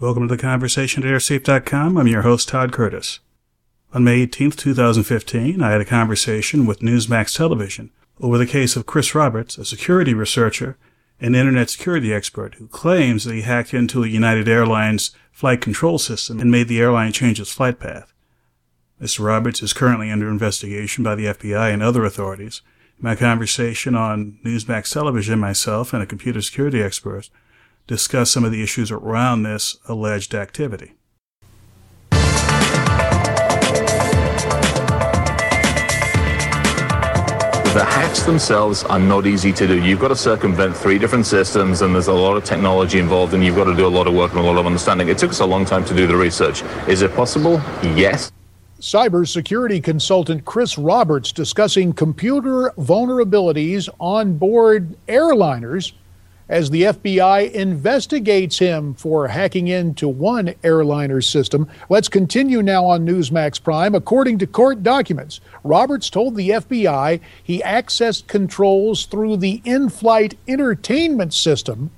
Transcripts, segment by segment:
Welcome to the conversation at airsafe.com. I'm your host, Todd Curtis. On May 18th, 2015, I had a conversation with Newsmax Television over the case of Chris Roberts, a security researcher and internet security expert who claims that he hacked into a United Airlines flight control system and made the airline change its flight path. Mr. Roberts is currently under investigation by the FBI and other authorities. My conversation on Newsmax Television, myself and a computer security expert discuss some of the issues around this alleged activity. The hacks themselves are not easy to do. You've got to circumvent three different systems, and there's a lot of technology involved, and you've got to do a lot of work and a lot of understanding. It took us a long time to do the research. Is it possible? Yes. Cybersecurity consultant Chris Roberts discussing computer vulnerabilities on board airliners as the FBI investigates him for hacking into one airliner system. Let's continue now on Newsmax Prime. According to court documents, Roberts told the FBI he accessed controls through the in flight entertainment system,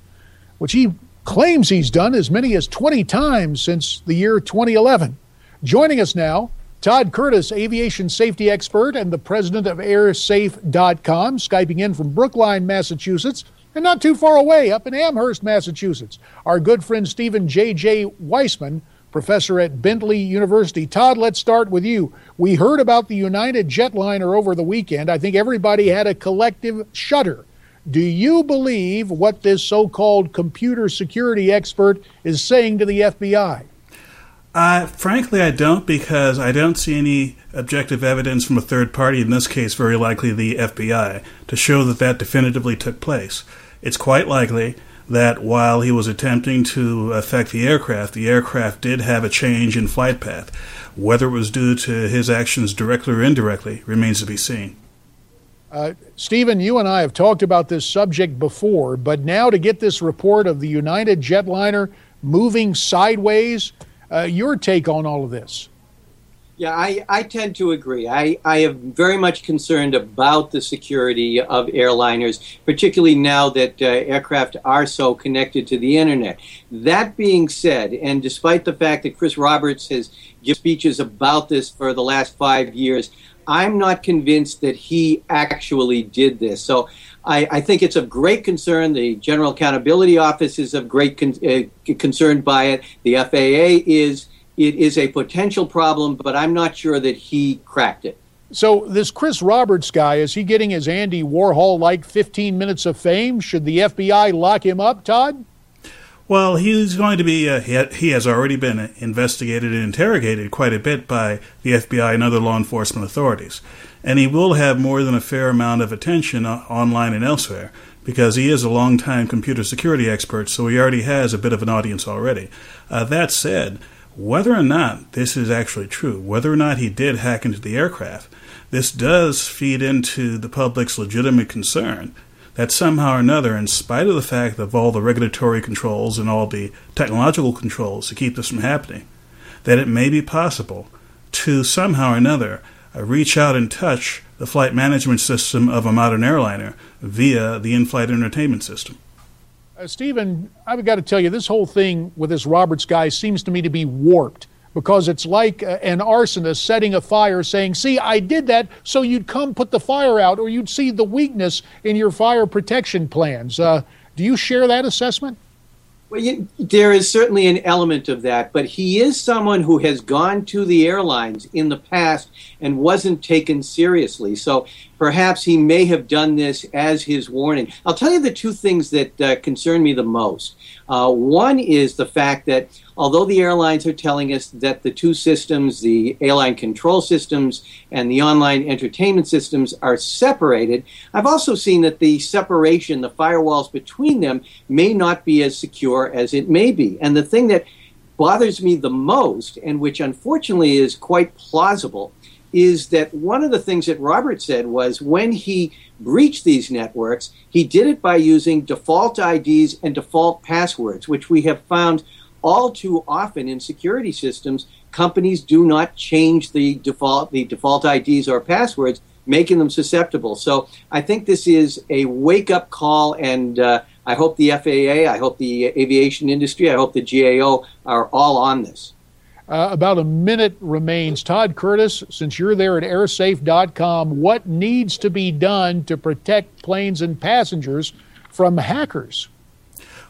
which he claims he's done as many as 20 times since the year 2011. Joining us now, Todd Curtis, aviation safety expert and the president of airsafe.com, Skyping in from Brookline, Massachusetts and not too far away up in Amherst, Massachusetts. Our good friend Steven J.J. Weisman, professor at Bentley University. Todd, let's start with you. We heard about the United jetliner over the weekend. I think everybody had a collective shudder. Do you believe what this so called computer security expert is saying to the FBI? Uh, frankly, I don't because I don't see any objective evidence from a third party, in this case, very likely the FBI, to show that that definitively took place it's quite likely that while he was attempting to affect the aircraft, the aircraft did have a change in flight path. Whether it was due to his actions directly or indirectly remains to be seen. Uh, Steven, you and I have talked about this subject before, but now to get this report of the United jetliner moving sideways, uh, your take on all of this? Yeah, I, I tend to agree. I, I am very much concerned about the security of airliners, particularly now that uh, aircraft are so connected to the internet. That being said, and despite the fact that Chris Roberts has given speeches about this for the last five years, I'm not convinced that he actually did this. So I, I think it's of great concern. The General Accountability Office is of great con- uh, concern by it. The FAA is it is a potential problem, but I'm not sure that he cracked it. So, this Chris Roberts guy, is he getting his Andy Warhol like 15 minutes of fame? Should the FBI lock him up, Todd? Well, he's going to be, uh, he has already been investigated and interrogated quite a bit by the FBI and other law enforcement authorities. And he will have more than a fair amount of attention uh, online and elsewhere because he is a long-time computer security expert, so he already has a bit of an audience already. Uh, that said, whether or not this is actually true, whether or not he did hack into the aircraft, this does feed into the public's legitimate concern that somehow or another, in spite of the fact of all the regulatory controls and all the technological controls to keep this from happening, that it may be possible to somehow or another uh, reach out and touch the flight management system of a modern airliner via the in flight entertainment system. Uh, Steven, I've got to tell you, this whole thing with this Roberts guy seems to me to be warped because it's like uh, an arsonist setting a fire saying, See, I did that so you'd come put the fire out, or you'd see the weakness in your fire protection plans. Uh, do you share that assessment? Well, you, there is certainly an element of that, but he is someone who has gone to the airlines in the past and wasn't taken seriously. So perhaps he may have done this as his warning. I'll tell you the two things that uh, concern me the most. Uh, one is the fact that although the airlines are telling us that the two systems, the airline control systems and the online entertainment systems, are separated, I've also seen that the separation, the firewalls between them, may not be as secure as it may be. And the thing that bothers me the most, and which unfortunately is quite plausible, is that one of the things that Robert said was when he breached these networks, he did it by using default IDs and default passwords, which we have found all too often in security systems, companies do not change the default the default IDs or passwords, making them susceptible. So I think this is a wake up call, and uh, I hope the FAA, I hope the aviation industry, I hope the GAO are all on this. Uh, about a minute remains. Todd Curtis, since you're there at airsafe.com, what needs to be done to protect planes and passengers from hackers?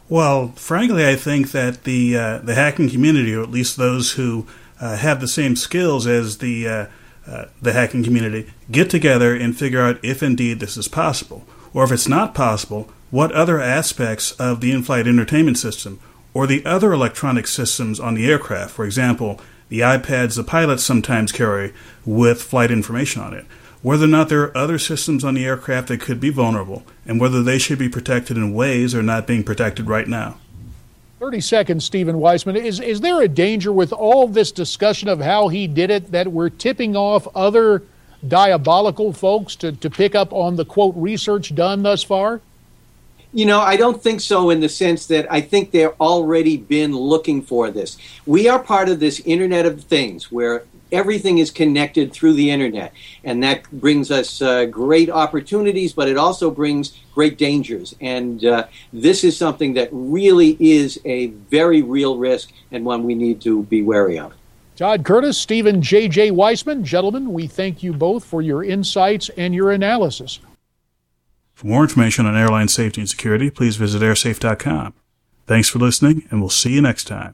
Well, frankly, I think that the uh, the hacking community, or at least those who uh, have the same skills as the uh, uh, the hacking community, get together and figure out if indeed this is possible, or if it's not possible, what other aspects of the in-flight entertainment system or the other electronic systems on the aircraft, for example, the iPads the pilots sometimes carry with flight information on it, whether or not there are other systems on the aircraft that could be vulnerable, and whether they should be protected in ways they're not being protected right now. 30 seconds, Steven Weisman. Is, is there a danger with all this discussion of how he did it that we're tipping off other diabolical folks to, to pick up on the quote research done thus far? You know, I don't think so in the sense that I think they've already been looking for this. We are part of this Internet of Things where everything is connected through the Internet. And that brings us uh, great opportunities, but it also brings great dangers. And uh, this is something that really is a very real risk and one we need to be wary of. Todd Curtis, Steven J.J. Weisman, gentlemen, we thank you both for your insights and your analysis. For more information on airline safety and security, please visit airsafe.com. Thanks for listening, and we'll see you next time.